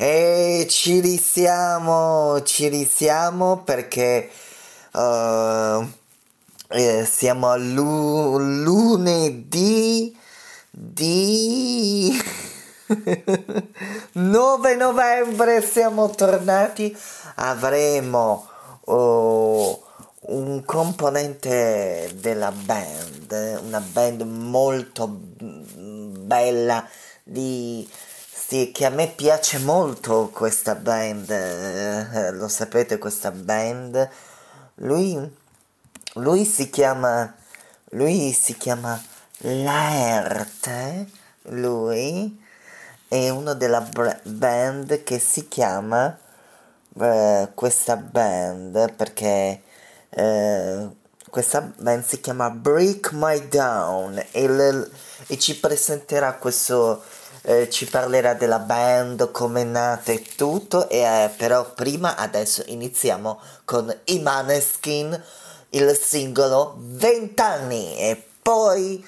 E ci risiamo, ci risiamo perché uh, eh, siamo a lu- lunedì di 9 novembre siamo tornati. Avremo uh, un componente della band una band molto bella di sì, che a me piace molto questa band, eh, lo sapete questa band. Lui, lui si chiama, lui si chiama Laerte, lui è uno della band che si chiama eh, questa band perché eh, questa band si chiama Break My Down e, e ci presenterà questo eh, ci parlerà della band, come è nata e tutto, e, eh, però prima adesso iniziamo con i Maneskin, il singolo 20 anni e poi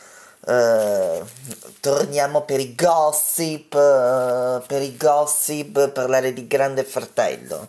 eh, torniamo per i gossip, eh, per i gossip, parlare di Grande Fratello.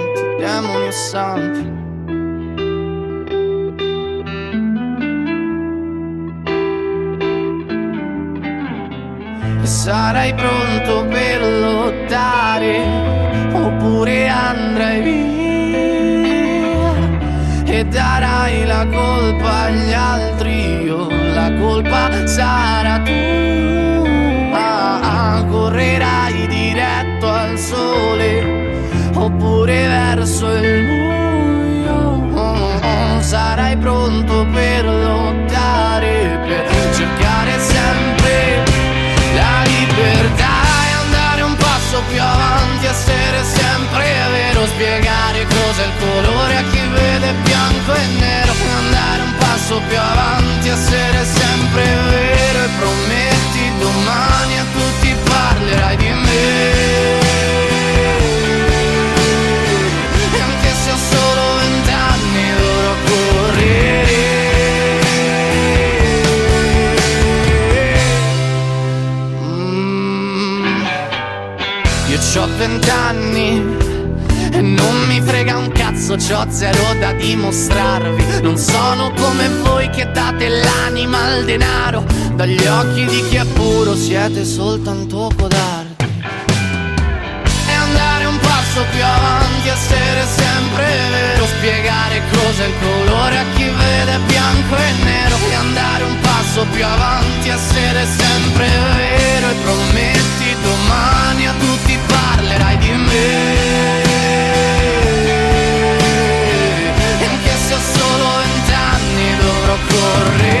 demoni o santi. Sarai pronto per lottare oppure andrai via e darai la colpa agli altri o la colpa sarà tua. Correrai diretto al sole oppure verso il buio. Sarai pronto dimostrarvi. Non sono come voi che date l'anima al denaro. Dagli occhi di chi è puro siete soltanto codardi. E andare un passo più avanti, essere sempre vero. Spiegare cos'è il colore a chi vede bianco e nero. E andare un passo più avanti, essere sempre vero. E prometti domani a tutti parlerai di me correr.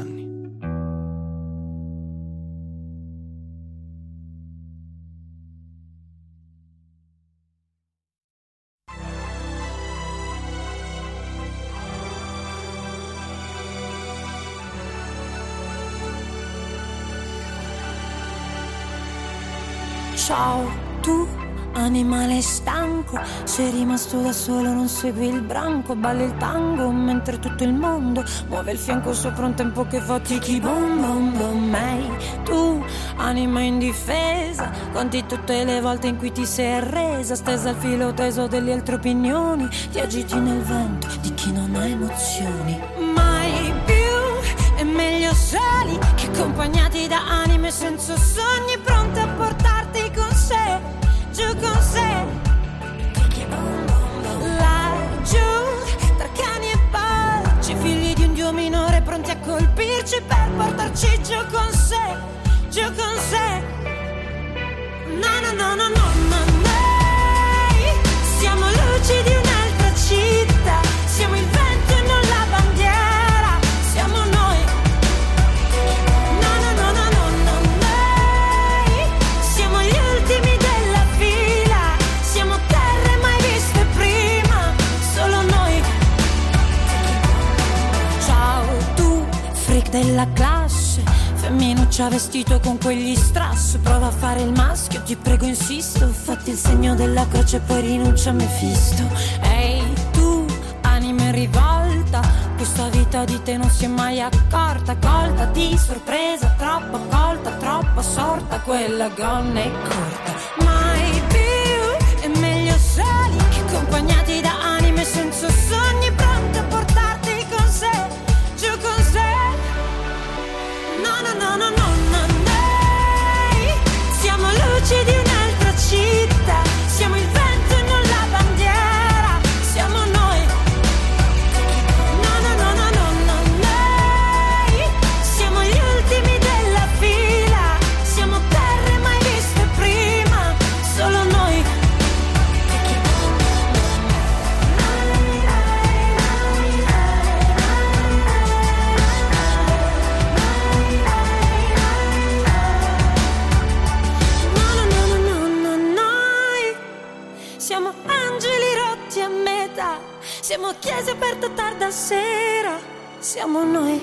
Ciao, tu animale stanco, sei rimasto da solo, non segui il branco, balli il tango mentre tutto il mondo muove il fianco sopra un tempo che fatichi bom bom bom. Ehi, tu anima indifesa, conti tutte le volte in cui ti sei arresa, stesa al filo teso delle altre opinioni, ti agiti nel vento di chi non ha emozioni. Mai più è meglio soli che accompagnati da anime senza sogni pronte a portarti sé, giù con sé. Laggiù, tra cani e porci, figli di un dio minore pronti a colpirci per portarci giù con sé, giù con sé. No, no, no, no, no, no, noi siamo luci di un'altra città, siamo il vento femminuccia vestito con quegli strass, prova a fare il maschio, ti prego insisto, fatti il segno della croce poi rinuncia a Mefisto. Ehi tu, anima in rivolta, questa vita di te non si è mai accorta, colta di sorpresa, troppo colta, troppo sorta, quella gonna è corta. Mai più è meglio soli che accompagnati da anime senza sogni sera, siamo noi.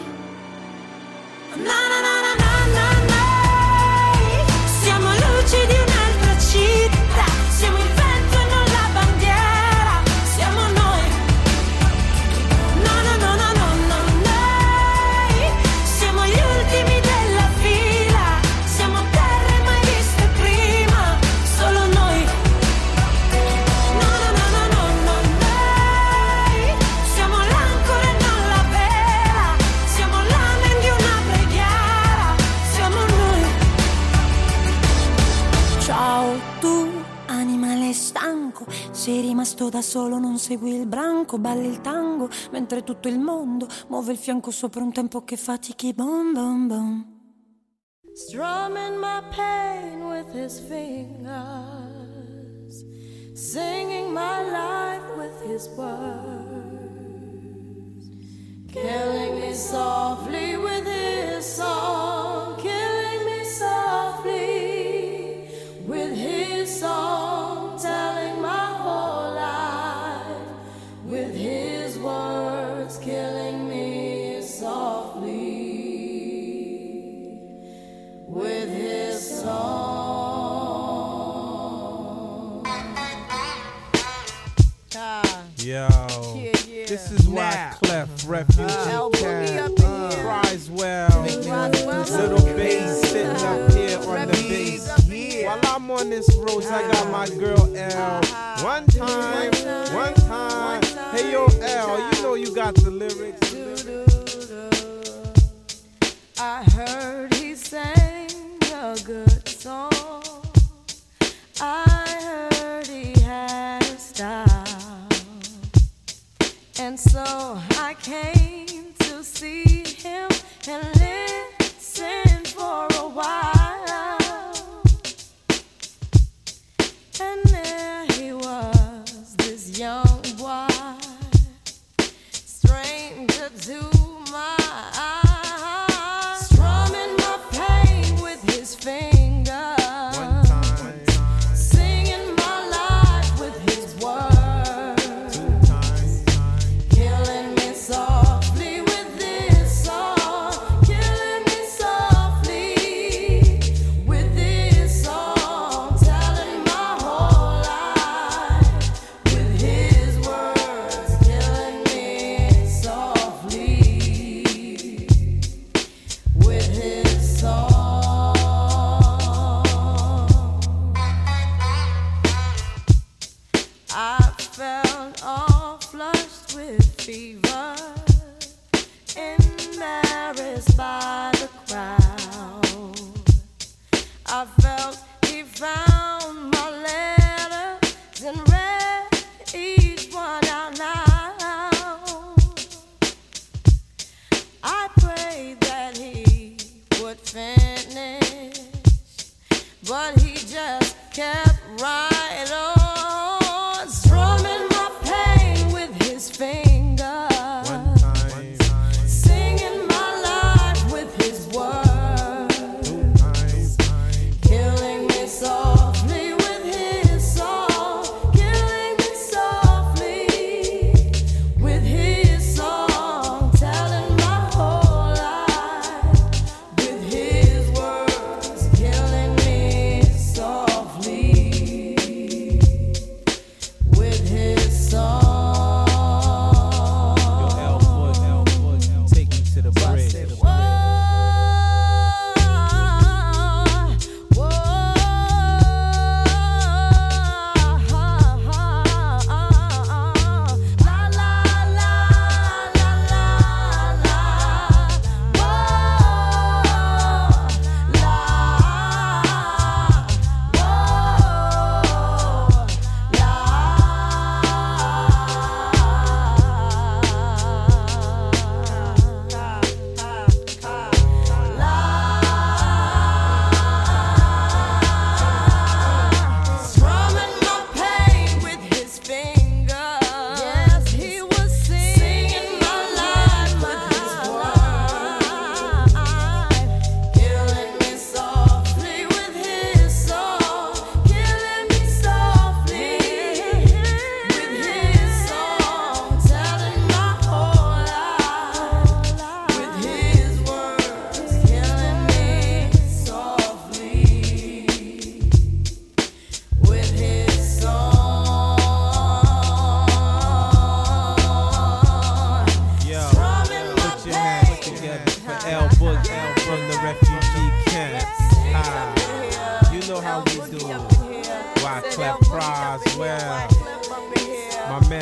No, no, no, rimasto da solo, non segui il branco, balli il tango, mentre tutto il mondo muove il fianco sopra un tempo che fatichi, bom bom bom. strumming my pain with his fingers, singing my life with his words, killing me softly with his song, killing me softly song. Ah, Yo, yeah, yeah. this is why Now. Clef Refugee Boogie Cat cries well. Little bass sitting up uh-huh. here on the bass. up in here. While I'm on this road, I got my uh-huh. girl L. Uh-huh. One time, one time. Hey yo, L, you know you got the lyrics. I heard he sang a good down. And so I came to see him and live.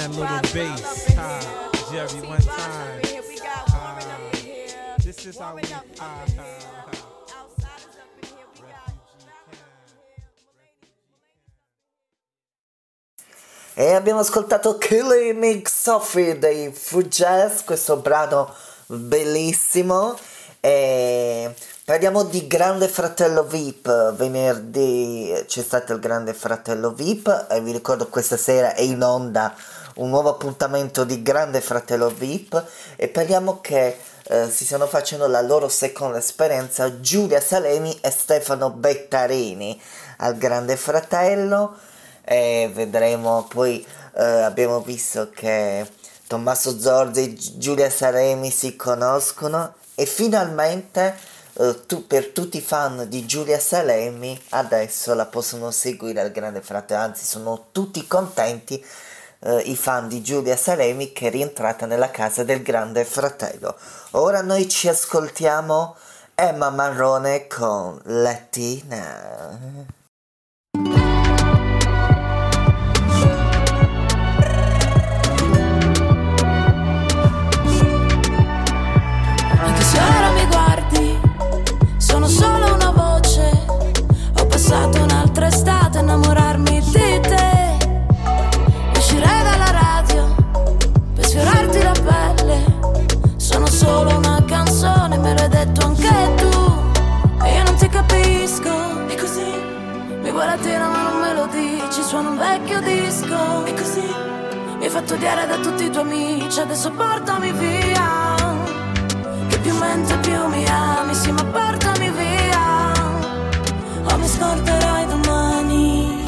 Man Little Bass. Ah, Jerry one time. Ah, this is how we. Ah, ah. E abbiamo ascoltato Killing Me Sophie dei Jazz, questo brano bellissimo. E parliamo di Grande Fratello VIP. Venerdì c'è stato il Grande Fratello VIP e vi ricordo questa sera è in onda un nuovo appuntamento di Grande Fratello VIP e parliamo che eh, si stanno facendo la loro seconda esperienza Giulia Salemi e Stefano Bettarini al Grande Fratello e vedremo poi eh, abbiamo visto che Tommaso Zorzi e Gi- Giulia Salemi si conoscono e finalmente eh, tu- per tutti i fan di Giulia Salemi adesso la possono seguire al Grande Fratello anzi sono tutti contenti eh, i fan di Giulia Salemi che è rientrata nella casa del Grande Fratello. Ora noi ci ascoltiamo Emma Marrone con Latina fatto odiare da tutti i tuoi amici, adesso portami via. Che più mentre più mi ami, sì ma portami via. O mi scorderai domani.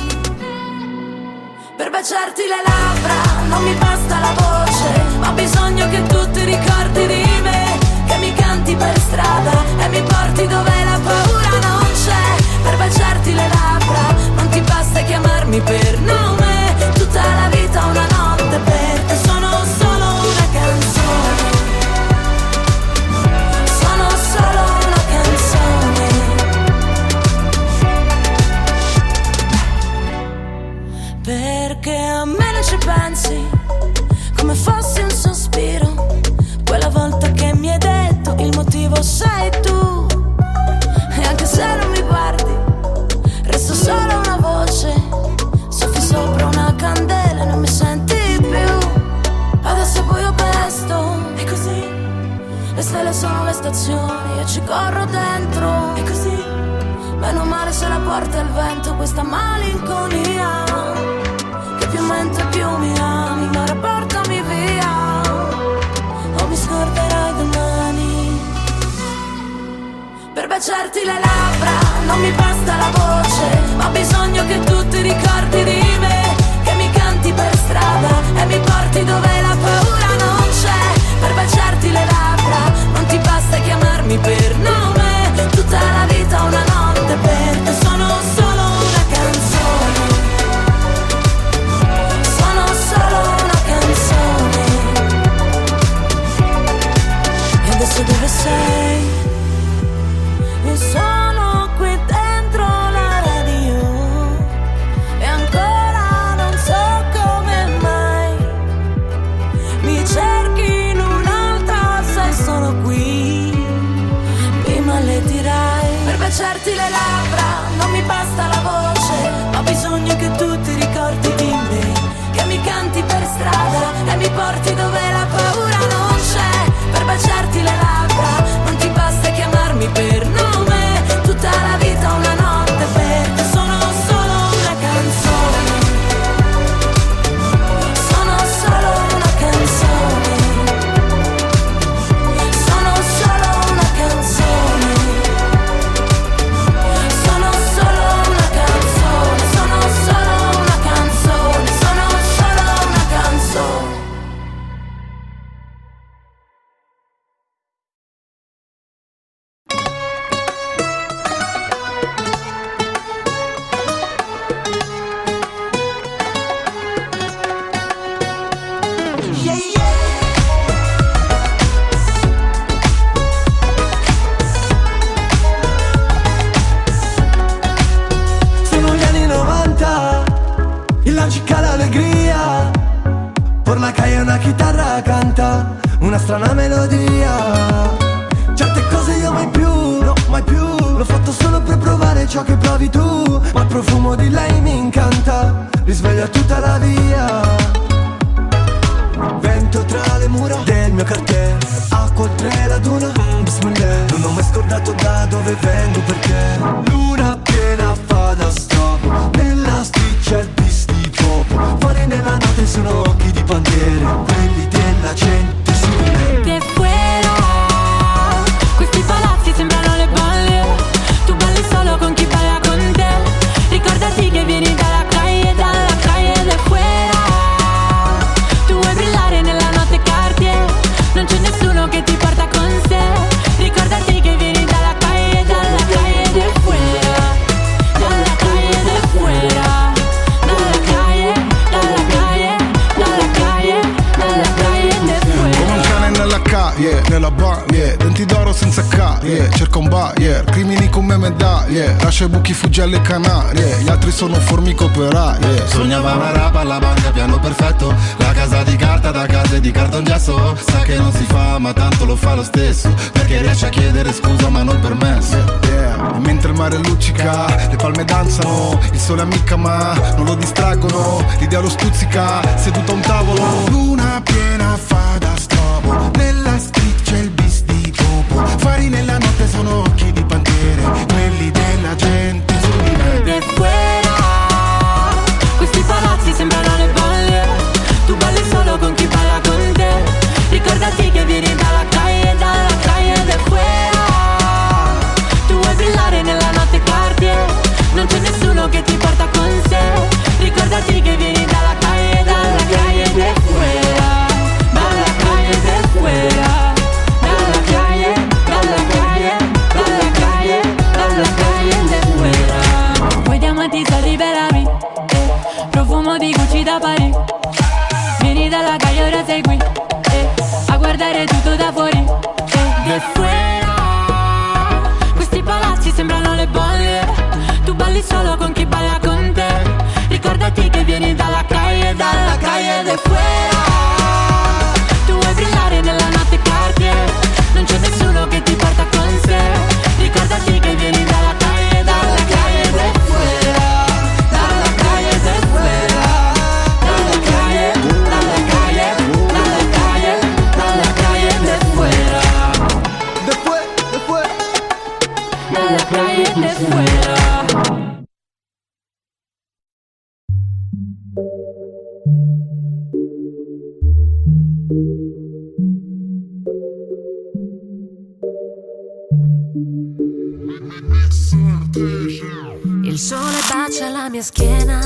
Per baciarti le labbra non mi basta la voce, ho bisogno che tu ti ricordi di me, che mi canti per strada e mi porti dove la paura non c'è. Per baciarti le labbra non ti basta chiamarmi per nome, tutta la vita una notte pensi come fossi un sospiro. Quella volta che mi hai detto il motivo sei tu. E anche se non mi guardi, resto solo una voce. Soffi sopra una candela e non mi senti più. Adesso è buio pesto, e così. Le stelle sono le stazioni e ci corro dentro. E così. Meno male se la porta il vento questa malinconia baciarti le labbra non mi basta la voce ho bisogno che tu ti ricordi di me Che mi canti per strada e mi porti dove i buchi, fuggi alle Canarie Gli altri sono formiche operaie Sognava una rapa alla banca, piano perfetto. La casa di carta da case di cartongesso Sa che non si fa ma tanto lo fa lo stesso. Perché riesce a chiedere scusa ma non permesso. Yeah. E mentre il mare luccica, le palme danzano, il sole ammicca ma non lo distraggono, l'idea lo stuzzica, seduto a un tavolo. Luna piena fa da strobo, nella spiccia il bis di popo, fari nella notte sono occhi di bandiere, quelli della gente Il sole bacia la mia schiena.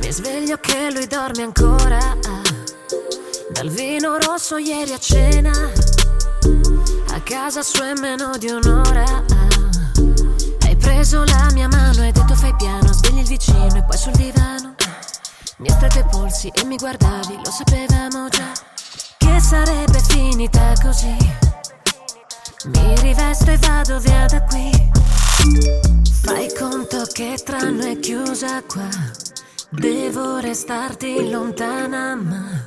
Mi sveglio che lui dorme ancora. Dal vino rosso ieri a cena. A casa sua è meno di un'ora. Hai preso la mia mano e detto fai piano Svegli il vicino e poi sul divano. Mi stretto i polsi e mi guardavi Lo sapevamo già. Che sarebbe finita così Mi rivesto e vado via da qui Fai conto che tra noi è chiusa qua. Devo restarti lontana, ma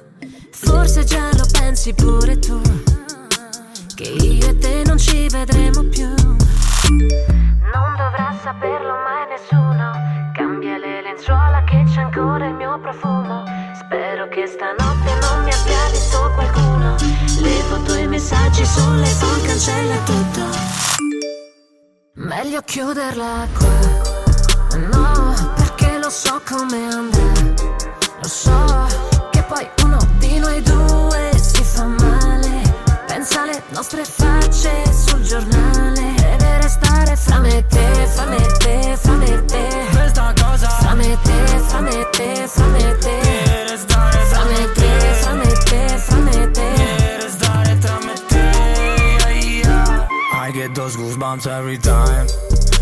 forse già lo pensi pure tu. Che io e te non ci vedremo più. Non dovrà saperlo mai nessuno. Cambia le lenzuola che c'è ancora il mio profumo. Spero che stanotte Le foto e i messaggi sulle phone cancella tutto. Meglio chiuderla qua. No, perché lo so come andrà. Lo so che poi uno di noi due si fa male. Pensa alle nostre facce sul giornale. Deve restare fra me e te, fra me e te, fra me e te. Questa cosa fra me e te, fra me e te, fra me e te. Those goosebumps every time.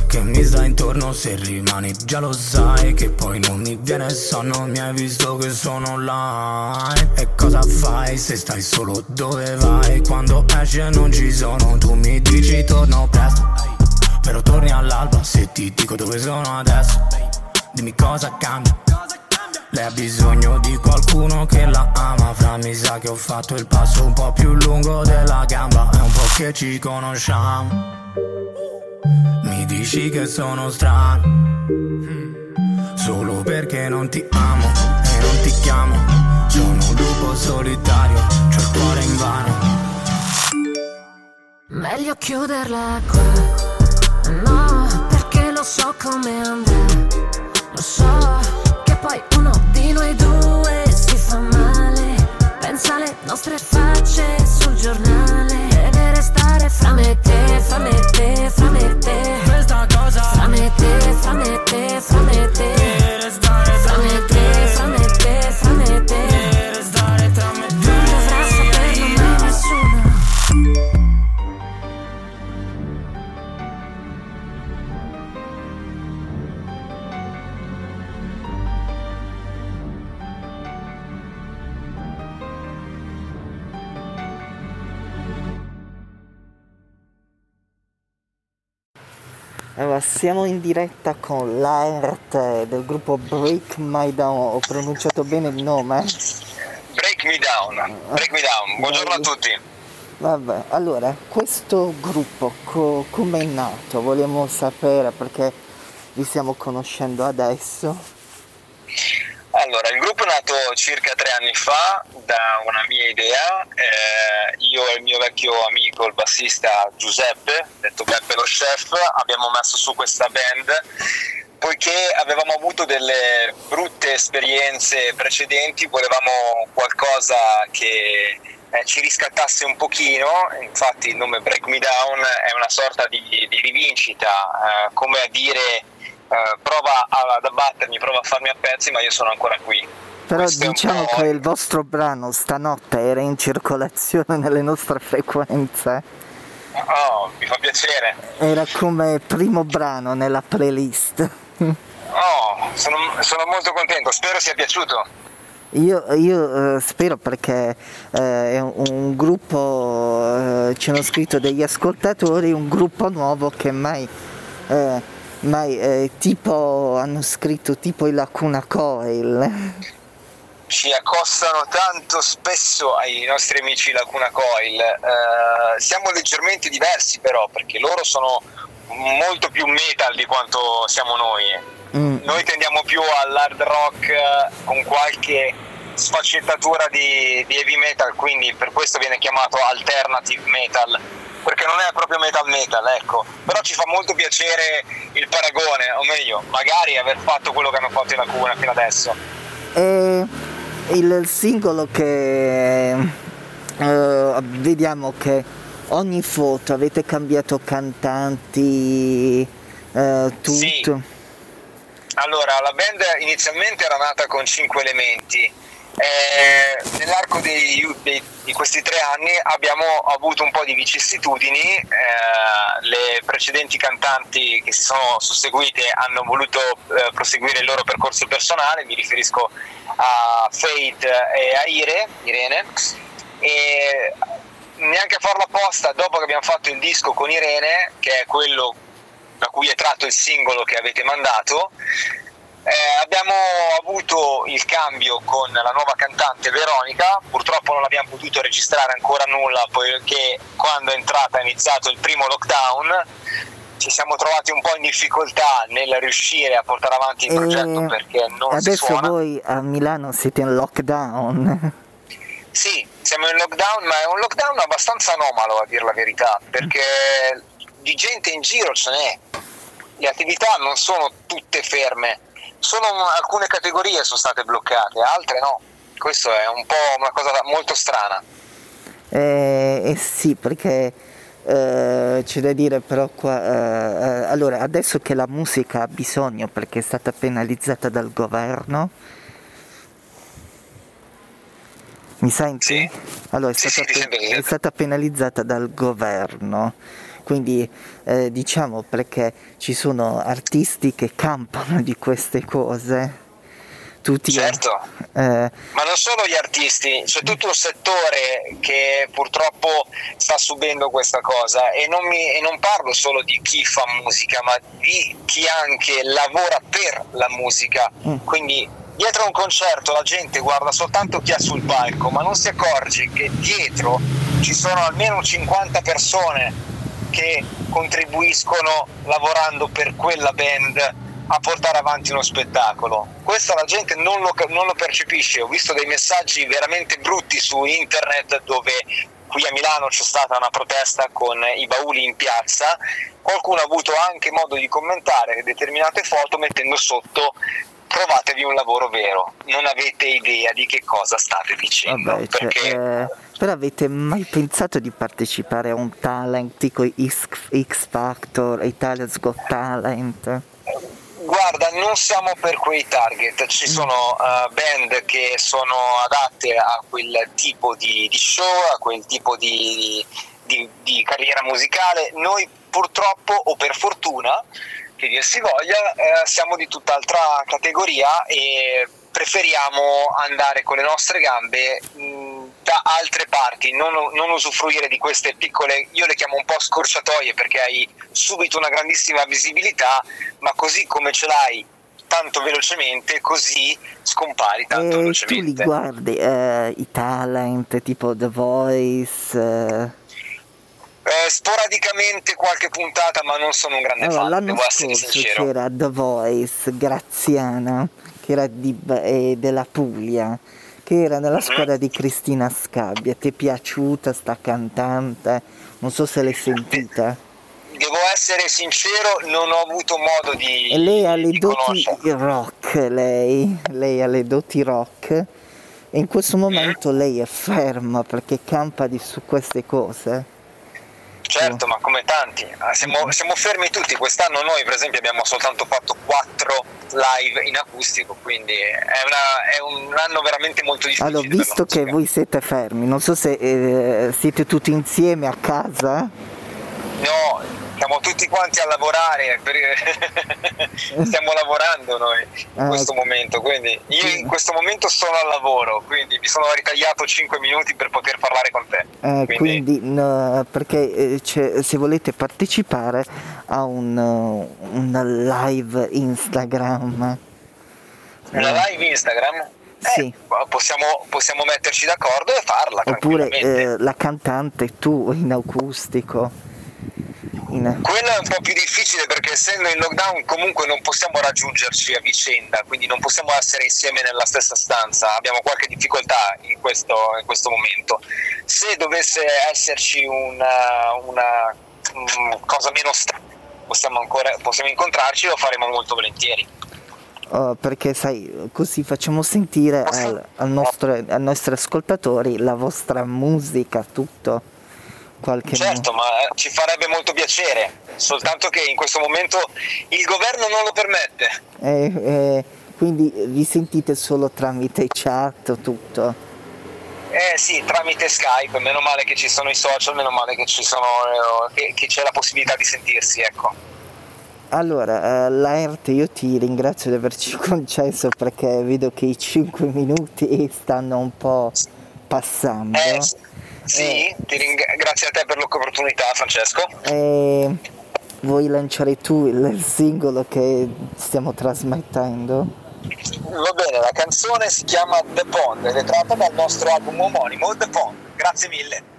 Che mi sta intorno se rimani Già lo sai che poi non mi viene sonno. Mi hai visto che sono online. E cosa fai se stai solo? Dove vai? Quando esce non ci sono. Tu mi dici torno presto. Però torni all'alba se ti dico dove sono adesso. Dimmi cosa cambia lei ha bisogno di qualcuno che la ama. Fra mi sa che ho fatto il passo un po' più lungo della gamba. È un po' che ci conosciamo. Mi dici che sono strano. Solo perché non ti amo e non ti chiamo. Sono un lupo solitario, c'ho il cuore in vano. Meglio chiuderla qua. No, perché lo so come andrà. Lo so poi uno di noi due si fa male. Pensa alle nostre facce sul giornale. Deve restare fra me e te, fra me e te, fra me e te. Questa cosa Fra me e te, fra me e te, fra me e te. Siamo in diretta con l'ART del gruppo Break My Down. Ho pronunciato bene il nome? Break me down, break me down. Buongiorno a tutti. Vabbè, allora, questo gruppo co- come è nato? Vogliamo sapere perché vi stiamo conoscendo adesso. Allora, il gruppo è nato circa tre anni fa da una mia idea. Eh, io e il mio vecchio amico, il bassista Giuseppe, detto Beppe lo chef, abbiamo messo su questa band poiché avevamo avuto delle brutte esperienze precedenti, volevamo qualcosa che eh, ci riscattasse un pochino, infatti il nome Break Me Down è una sorta di, di rivincita, eh, come a dire eh, prova ad abbattermi, prova a farmi a pezzi, ma io sono ancora qui. Però Questo diciamo che il vostro brano stanotte era in circolazione nelle nostre frequenze. Oh, mi fa piacere. Era come primo brano nella playlist. Oh, sono, sono molto contento, spero sia piaciuto. Io, io, eh, spero perché eh, è un, un gruppo, eh, ci hanno scritto degli ascoltatori, un gruppo nuovo che mai, mai eh, tipo, hanno scritto tipo i Lacuna Coil. Ci accostano tanto spesso ai nostri amici Lacuna Coil. Eh, siamo leggermente diversi però, perché loro sono molto più metal di quanto siamo noi. Mm. Noi tendiamo più all'hard rock eh, con qualche sfaccettatura di, di heavy metal, quindi per questo viene chiamato alternative metal, perché non è proprio metal metal, ecco. Però ci fa molto piacere il paragone, o meglio, magari aver fatto quello che hanno fatto in Lacuna fino adesso. E il singolo che eh, vediamo che ogni foto avete cambiato cantanti, eh, tutto. Sì. Allora, la band inizialmente era nata con cinque elementi. Eh, nell'arco dei- dei- di questi tre anni abbiamo avuto un po' di vicissitudini, eh, le precedenti cantanti che si sono susseguite hanno voluto eh, proseguire il loro percorso personale, mi riferisco a Fate e a Ire, Irene, e neanche a farlo apposta, dopo che abbiamo fatto il disco con Irene, che è quello da cui è tratto il singolo che avete mandato, eh, abbiamo avuto il cambio con la nuova cantante Veronica, purtroppo non abbiamo potuto registrare ancora nulla poiché quando è entrata è iniziato il primo lockdown, ci siamo trovati un po' in difficoltà nel riuscire a portare avanti il E progetto perché non si adesso voi a Milano siete in lockdown. Sì, siamo in lockdown, ma è un lockdown abbastanza anomalo a dire la verità, perché di gente in giro ce n'è. Le attività non sono tutte ferme, solo alcune categorie sono state bloccate, altre no. Questo è un po' una cosa molto strana. Eh, eh sì, perché eh, c'è da dire però qua, eh, eh, allora adesso che la musica ha bisogno perché è stata penalizzata dal governo, mi senti? Sì. Allora è Sì, stata, sì, è stata penalizzata dal governo, quindi eh, diciamo perché ci sono artisti che campano di queste cose. Tutti, Certo. eh, Ma non solo gli artisti, c'è tutto un settore che purtroppo sta subendo questa cosa e non, mi- e non parlo solo di chi fa musica, ma di chi anche lavora per la musica. Mm. Quindi dietro a un concerto la gente guarda soltanto chi è sul palco, ma non si accorge che dietro ci sono almeno 50 persone che contribuiscono lavorando per quella band a portare avanti uno spettacolo. Questo la gente non lo, non lo percepisce. Ho visto dei messaggi veramente brutti su internet dove qui a Milano c'è stata una protesta con i bauli in piazza. Qualcuno ha avuto anche modo di commentare determinate foto mettendo sotto trovatevi un lavoro vero, non avete idea di che cosa state dicendo. Vabbè, cioè, perché eh, però avete mai pensato di partecipare a un talent tipo X, X Factor, Italia's Got Talent? Guarda, non siamo per quei target, ci sono eh, band che sono adatte a quel tipo di, di show, a quel tipo di, di- di carriera musicale. Noi purtroppo o per fortuna, che dir si voglia, eh, siamo di tutt'altra categoria e preferiamo andare con le nostre gambe mh, da altre parti, non, non usufruire di queste piccole, io le chiamo un po' scorciatoie perché hai subito una grandissima visibilità, ma così come ce l'hai tanto velocemente, così scompari tanto e tu li velocemente. guardi, eh, i talent tipo The Voice? eh, Eh, sporadicamente qualche puntata, ma non sono un grande allora, fan, l'anno scorso c'era The Voice Graziana, che era di, eh, della Puglia, che era nella Mhm. squadra di Cristina Scabbia. Ti è piaciuta sta cantante? Non so se l'hai sentita. Devo essere sincero, non ho avuto modo di, E lei ha le doti rock, lei, lei ha le doti rock e in questo momento lei è ferma perché campa di su queste cose. Certo, ma come tanti, Ah, siamo, siamo fermi tutti. Quest'anno noi, per esempio, abbiamo soltanto fatto quattro live in acustico, quindi è, una- è un anno veramente molto difficile. Allora, visto che voi siete fermi, non so se eh, siete tutti insieme a casa, No, siamo tutti quanti a lavorare, stiamo lavorando noi in Ah, questo momento, quindi io in questo momento sono al lavoro, quindi mi sono ritagliato 5 minuti per poter parlare con te. Eh, Quindi- quindi no, perché eh, se volete partecipare a un, uh, una live Instagram. Una live Instagram? Eh, Sì. Possiamo, possiamo metterci d'accordo e farla Oppure eh, la cantante tu in acustico. In- Quello è un po' più difficile perché essendo in lockdown comunque non possiamo raggiungerci a vicenda, quindi non possiamo essere insieme nella stessa stanza, abbiamo qualche difficoltà in questo, in questo momento. Se dovesse esserci una, una, mm, cosa meno strana, possiamo, ancora, possiamo incontrarci, lo faremo molto volentieri. oh, perché sai, così facciamo sentire al, al nostro- ai nostri ascoltatori la vostra musica, tutto. Qualche Certo, ma eh, ci farebbe molto piacere, soltanto che in questo momento il governo non lo permette. Eh, eh, quindi vi sentite solo tramite chat o tutto? Eh sì, tramite Skype, meno male che ci sono i social, meno male che, ci sono, eh, che, che c'è la possibilità di sentirsi, ecco. Allora, eh, Laert, io ti ringrazio di averci concesso perché vedo che i 5 minuti stanno un po' passando. Eh, s- sì, ti ring- grazie a te per l'opportunità Francesco. Eh, vuoi lanciare tu il singolo che stiamo trasmettendo? Va bene, la canzone si chiama The Pond ed è tratta dal nostro album omonimo The Pond. Grazie mille.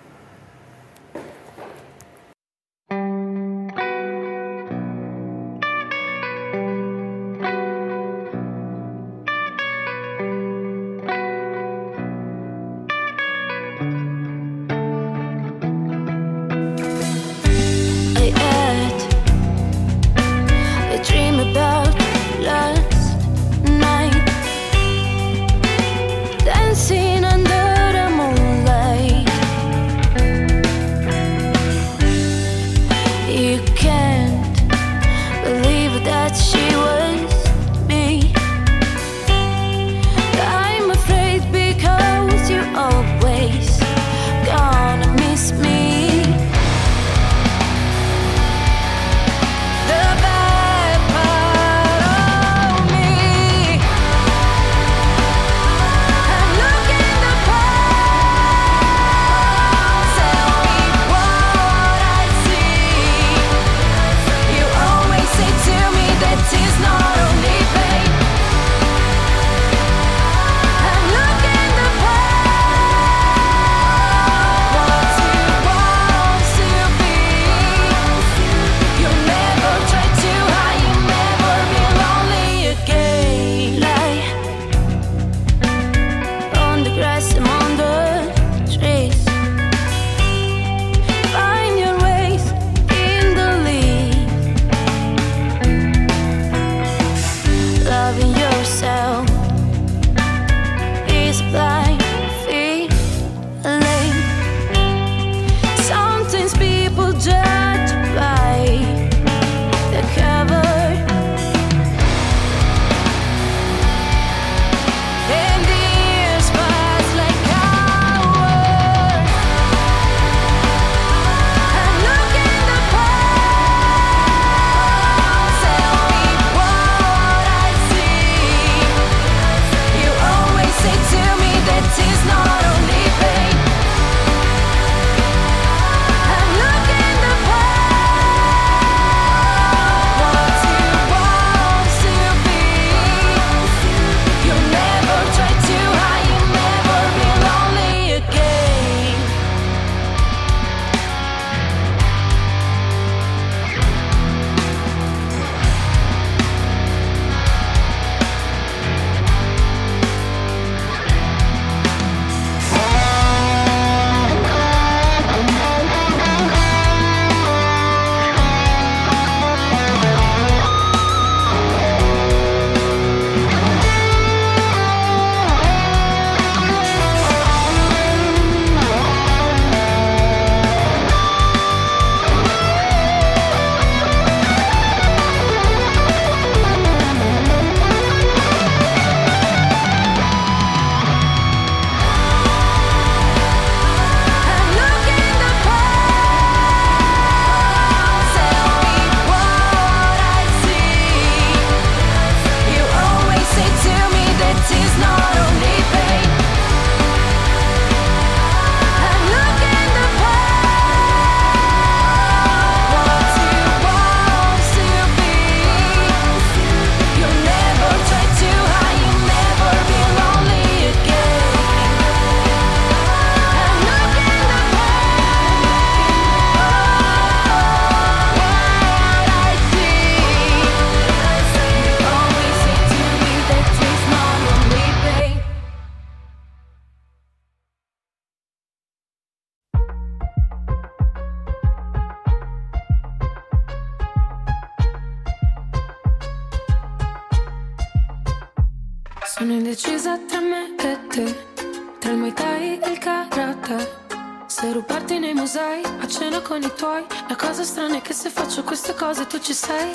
Rubarti nei musei, a cena con i tuoi, la cosa strana è che se faccio queste cose tu ci sei.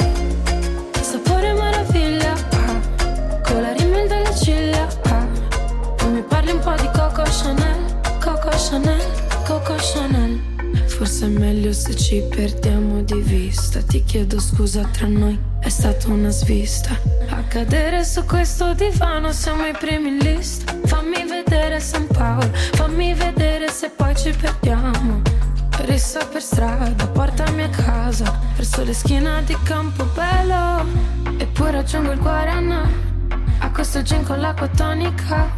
Sapore meraviglia, ah, con la rimel delle ciglia, ah. Poi mi parli un po' di Coco Chanel, Coco Chanel, Coco Chanel. Forse è meglio se ci perdiamo di vista. Ti chiedo scusa tra noi, è stata una svista. A cadere su questo divano siamo i primi in lista. Vedere San Paolo, fammi vedere se poi ci perdiamo. Rissa per strada, portami a casa, verso le schiena di Campobello. E poi raggiungo il Guarana, a questo gin con l'acqua tonica.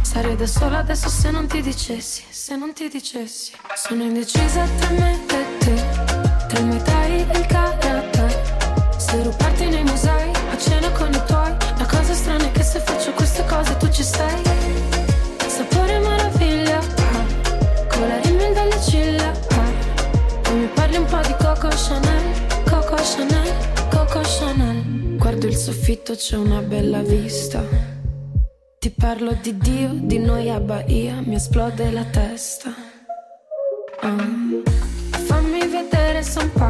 Sarei da sola adesso se non ti dicessi, se non ti dicessi. Sono indecisa tra me e te, tra il Muay Thai e il Karate. Se rubarti nei musei, a cena con i tuoi, la cosa strana è che se faccio queste cose tu ci sei. Chanel, Coco Chanel, Coco Chanel. Guardo il soffitto, c'è una bella vista. Ti parlo di Dio, di noi a Bahia, mi esplode la testa. Ah. Fammi vedere San Paolo,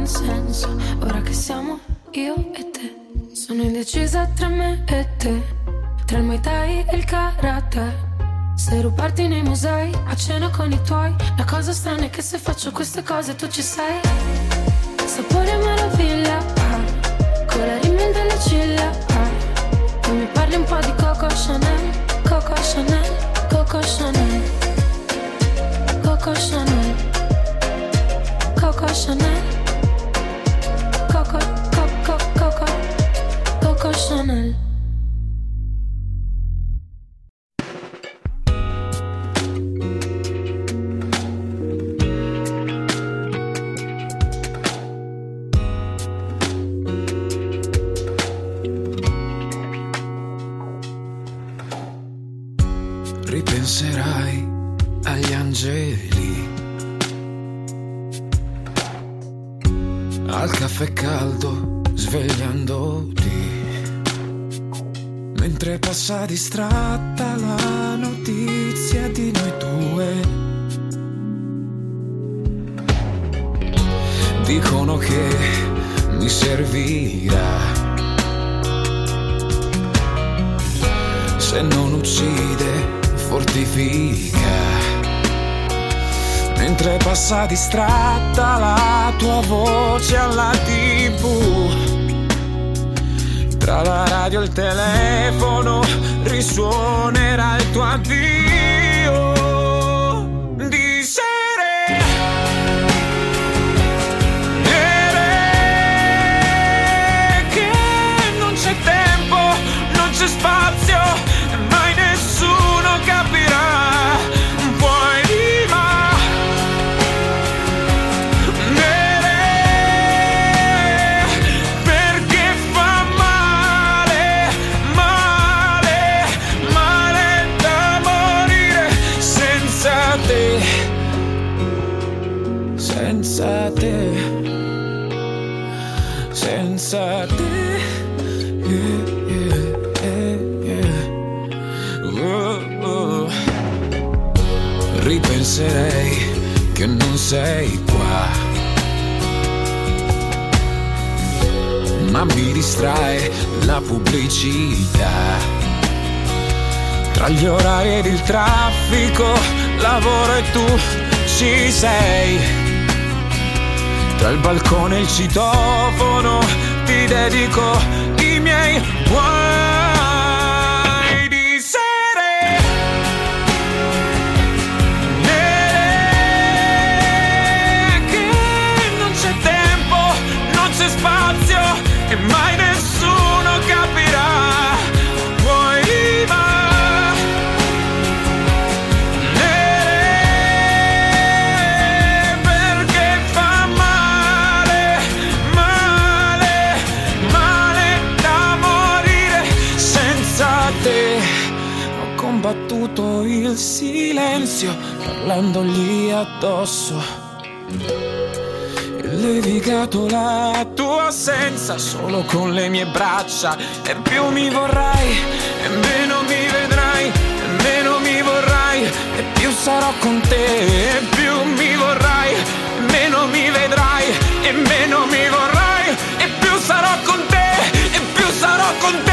un ora che siamo io e te. Sono indecisa tra me e te, tra il Muay Thai e il Karate. Se rubarti nei musei, a cena con i tuoi, la cosa strana è che se faccio queste cose tu ci sei. Sapore meraviglia, ah, con la rimel delle ciglia, ah. Mi parli un po' di Coco Chanel, passa distratta la notizia di noi due. Dicono che mi servirà. Se non uccide, fortifica. Mentre passa distratta la tua voce alla tv. Tra la radio e il telefono risuonerà il tuo addio. Di che non c'è tempo, non c'è spazio, sei qua. Ma mi distrae la pubblicità. Tra gli orari ed il traffico, lavoro e tu ci sei. Tra il balcone e il citofono, ti dedico i miei guai che mai nessuno capirà. Poi va perché fa male, male, male da morire senza te. Ho combattuto il silenzio parlandogli addosso Levigato la tua assenza solo con le mie braccia. E più mi vorrai e meno mi vedrai e meno mi vorrai e più sarò con te. E più mi vorrai e meno mi vedrai e meno mi vorrai e più sarò con te e più sarò con te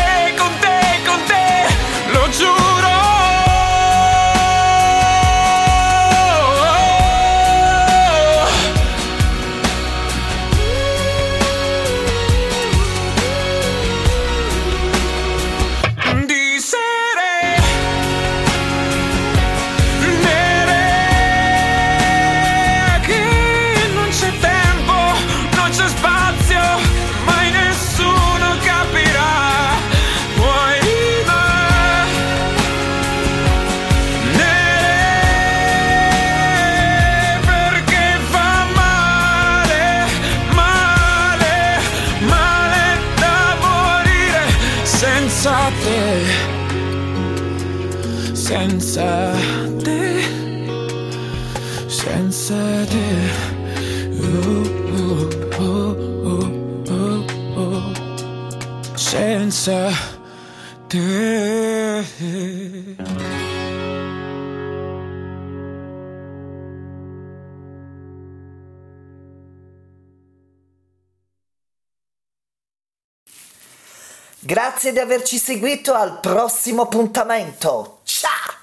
Grazie di averci seguito al prossimo appuntamento. Ciao!